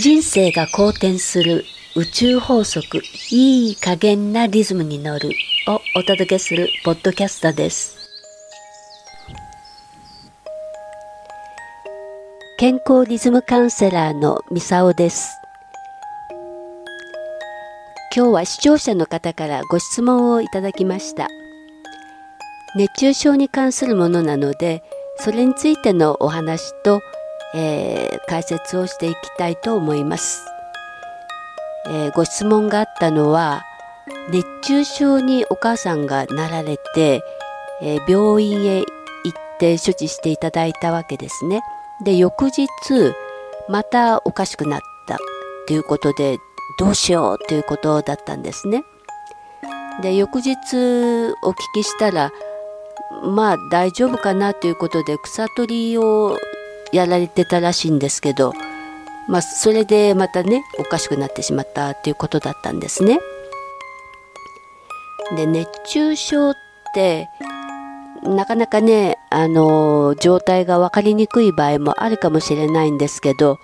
人生が好転する宇宙法則いい加減なリズムに乗るをお届けするポッドキャストです。健康リズムカウンセラーのミサオです。今日は視聴者の方からご質問をいただきました。熱中症に関するものなのでそれについてのお話と、えー、解説をしていきたいと思います、えー、ご質問があったのは熱中症にお母さんがなられて、えー、病院へ行って処置していただいたわけですね。で翌日またおかしくなったということでどうしようということだったんですね。で翌日お聞きしたらまあ大丈夫かなということで草取りをやられてたらしいんですけど、まあ、それでまたねおかしくなってしまったということだったんですね。で熱中症ってなかなかねあの状態が分かりにくい場合もあるかもしれないんですけど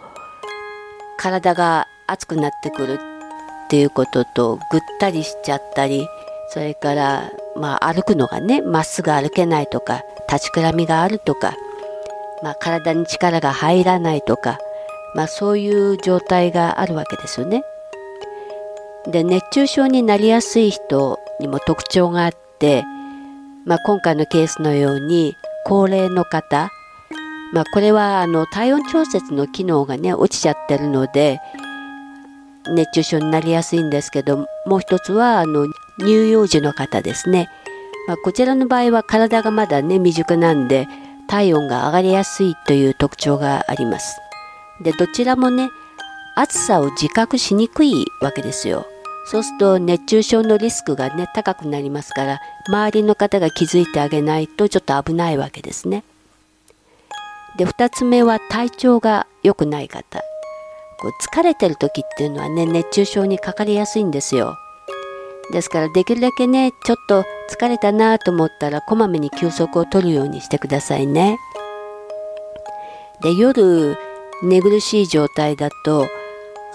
体が熱くなってくるっていうこととぐったりしちゃったりそれからまあ、歩くのがねまっすぐ歩けないとか立ちくらみがあるとか、まあ、体に力が入らないとか、まあ、そういう状態があるわけですよね。で熱中症になりやすい人にも特徴があって、まあ、今回のケースのように高齢の方、まあ、これはあの体温調節の機能がね落ちちゃってるので熱中症になりやすいんですけどもう一つはあの乳幼児の方ですね、まあ、こちらの場合は体がまだね未熟なんで体温が上がりやすいという特徴があります。でどちらもね暑さを自覚しにくいわけですよ。そうすると熱中症のリスクがね高くなりますから周りの方が気づいてあげないとちょっと危ないわけですね。で2つ目は体調が良くない方。こう疲れてる時っていうのはね熱中症にかかりやすいんですよ。ですからできるだけねちょっと疲れたなと思ったらこまめに休息を取るようにしてくださいね。で夜寝苦しい状態だと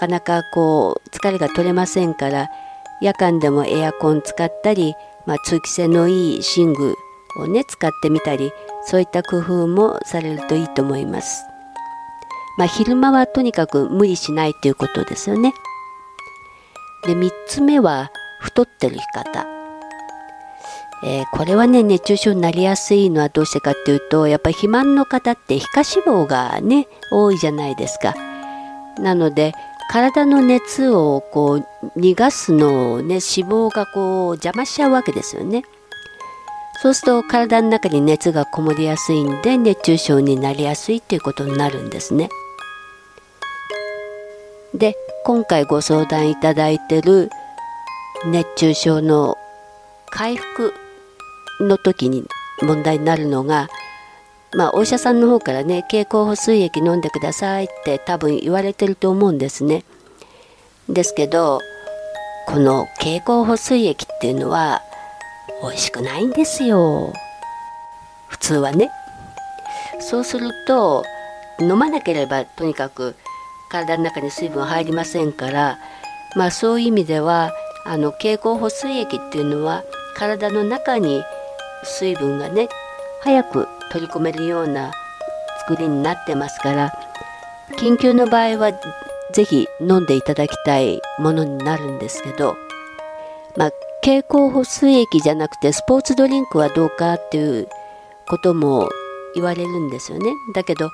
なかなかこう疲れが取れませんから夜間でもエアコン使ったり、まあ、通気性のいい寝具をね使ってみたりそういった工夫もされるといいと思います。まあ、昼間はとにかく無理しないということですよね。で3つ目は太ってる方、えー、これはね熱中症になりやすいのはどうしてかっていうとやっぱり肥満の方って皮下脂肪がね多いじゃないですか。なので体の熱をこう逃がすのをね脂肪がこう邪魔しちゃうわけですよね。そうすると体の中に熱がこもりやすいんで熱中症になりやすいっていうことになるんですね。で今回ご相談いただいてる熱中症の回復の時に問題になるのが、まあ、お医者さんの方からね経口補水液飲んでくださいって多分言われてると思うんですね。ですけどこの経口補水液っていうのは美味しくないんですよ普通はね。そうすると飲まなければとにかく体の中に水分入りませんからまあそういう意味ではあの経口補水液っていうのは体の中に水分がね早く取り込めるような作りになってますから緊急の場合は是非飲んでいただきたいものになるんですけど、まあ、経口補水液じゃなくてスポーツドリンクはどうかっていうことも言われるんですよね。だけど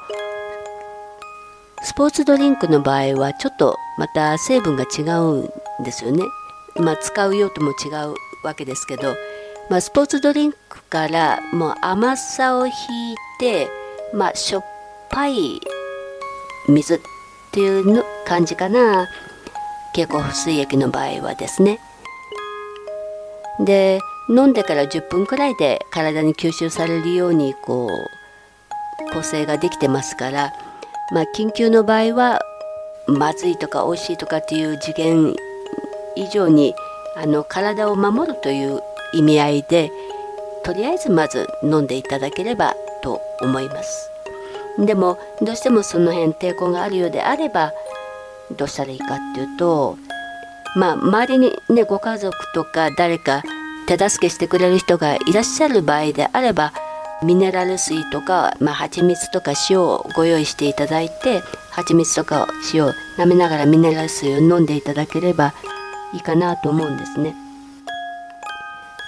スポーツドリンクの場合はちょっとまた成分が違うんですよね。ま、使う用途も違うわけですけど、まあ、スポーツドリンクからもう甘さを引いて、まあ、しょっぱい水っていうの感じかな。経口補水液の場合はですね。で飲んでから10分くらいで体に吸収されるようにこう構成ができてますから、まあ、緊急の場合はまずいとか美味しいとかっていう次元以上にあの体を守るという意味合いでとりあえずまず飲んでいただければと思います。でもどうしてもその辺抵抗があるようであればどうしたらいいかっていうとまあ周りにねご家族とか誰か手助けしてくれる人がいらっしゃる場合であればミネラル水とか、まあ、蜂蜜とか塩をご用意していただいて蜂蜜とか塩を舐めながらミネラル水を飲んでいただければいいかなと思うんですね。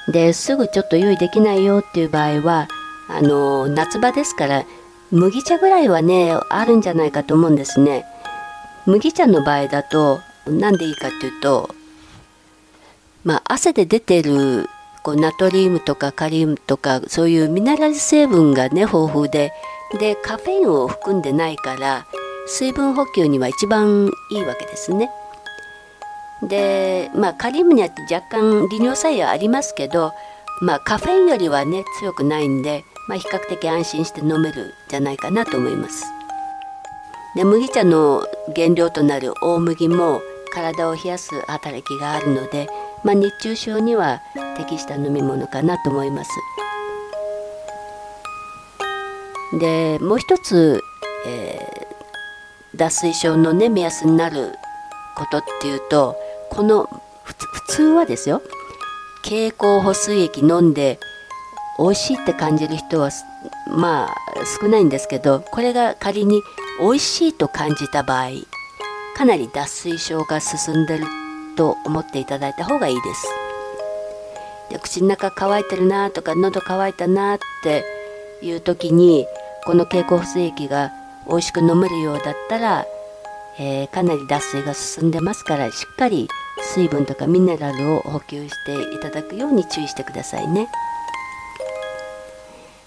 ですぐちょっと用意できないよっていう場合はあの夏場ですから麦茶ぐらいはねあるんじゃないかと思うんですね。麦茶の場合だと何でいいかっていうとまあ汗で出てるこうナトリウムとかカリウムとかそういうミネラル成分がね豊富ででカフェインを含んでないから水分補給には一番いいわけですね。でまあカリウムには若干利尿作用ありますけどまあカフェインよりはね強くないんで、まあ、比較的安心して飲めるじゃないかなと思います。で麦茶の原料となる大麦も体を冷やす働きがあるので、まあ、熱中症には適した飲み物かなと思います。でもう一つ、えー、脱水症のね目安になることっていうとこの普通はですよ経口補水液飲んで美味しいって感じる人はまあ少ないんですけどこれが仮に美味しいと感じた場合かなり脱水症が進んでると思っていただいた方がいいです。で口の中乾いてるなとか喉乾いたなっていう時にこの経口補水液が美味しく飲めるようだったら、えー、かなり脱水が進んでますからしっかり水分とかミネラルを補給していただくように注意してくださいね。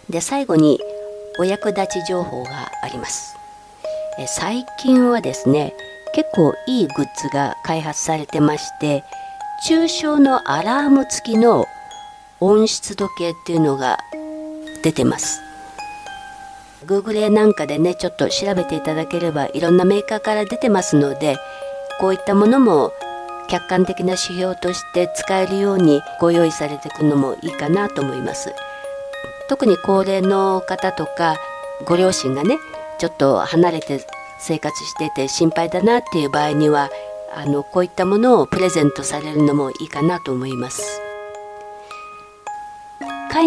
で最後にお役立ち情報があります。え最近はですね結構いいグッズが開発されてまして中小のアラーム付きの温湿度計っていうのが出てます Google なんかでねちょっと調べていただければいろんなメーカーから出てますのでこういったものも客観的な指標として使えるようにご用意されていくのもいいかなと思います特に高齢の方とかご両親がねちょっと離れて生活してて心配だなっていう場合にはあのこういったものをプレゼントされるのもいいかなと思います。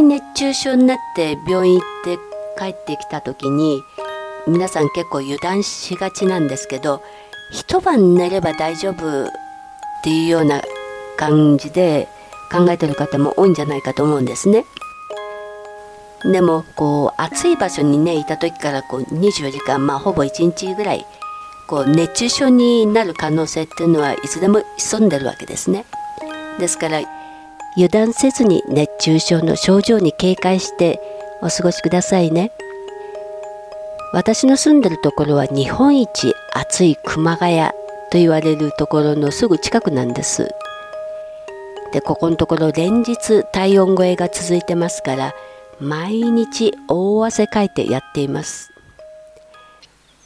熱中症になって病院行って帰ってきた時に皆さん結構油断しがちなんですけど一晩寝れば大丈夫っていうような感じで考えてる方も多いんじゃないかと思うんですね。でもこう暑い場所にねいた時からこう24時間まあほぼ1日ぐらいこう熱中症になる可能性っていうのはいつでも潜んでるわけですね。ですから油断せずに熱中症の症状に警戒してお過ごしくださいね。私の住んでるところは日本一暑い熊谷と言われるところのすぐ近くなんです。でここのところ連日体温超えが続いてますから毎日大汗かいてやっています。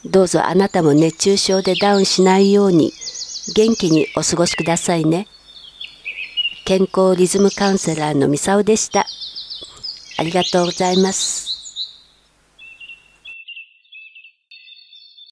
どうぞあなたも熱中症でダウンしないように元気にお過ごしくださいね。健康リズムカウンセラーのミサオでした。ありがとうございます。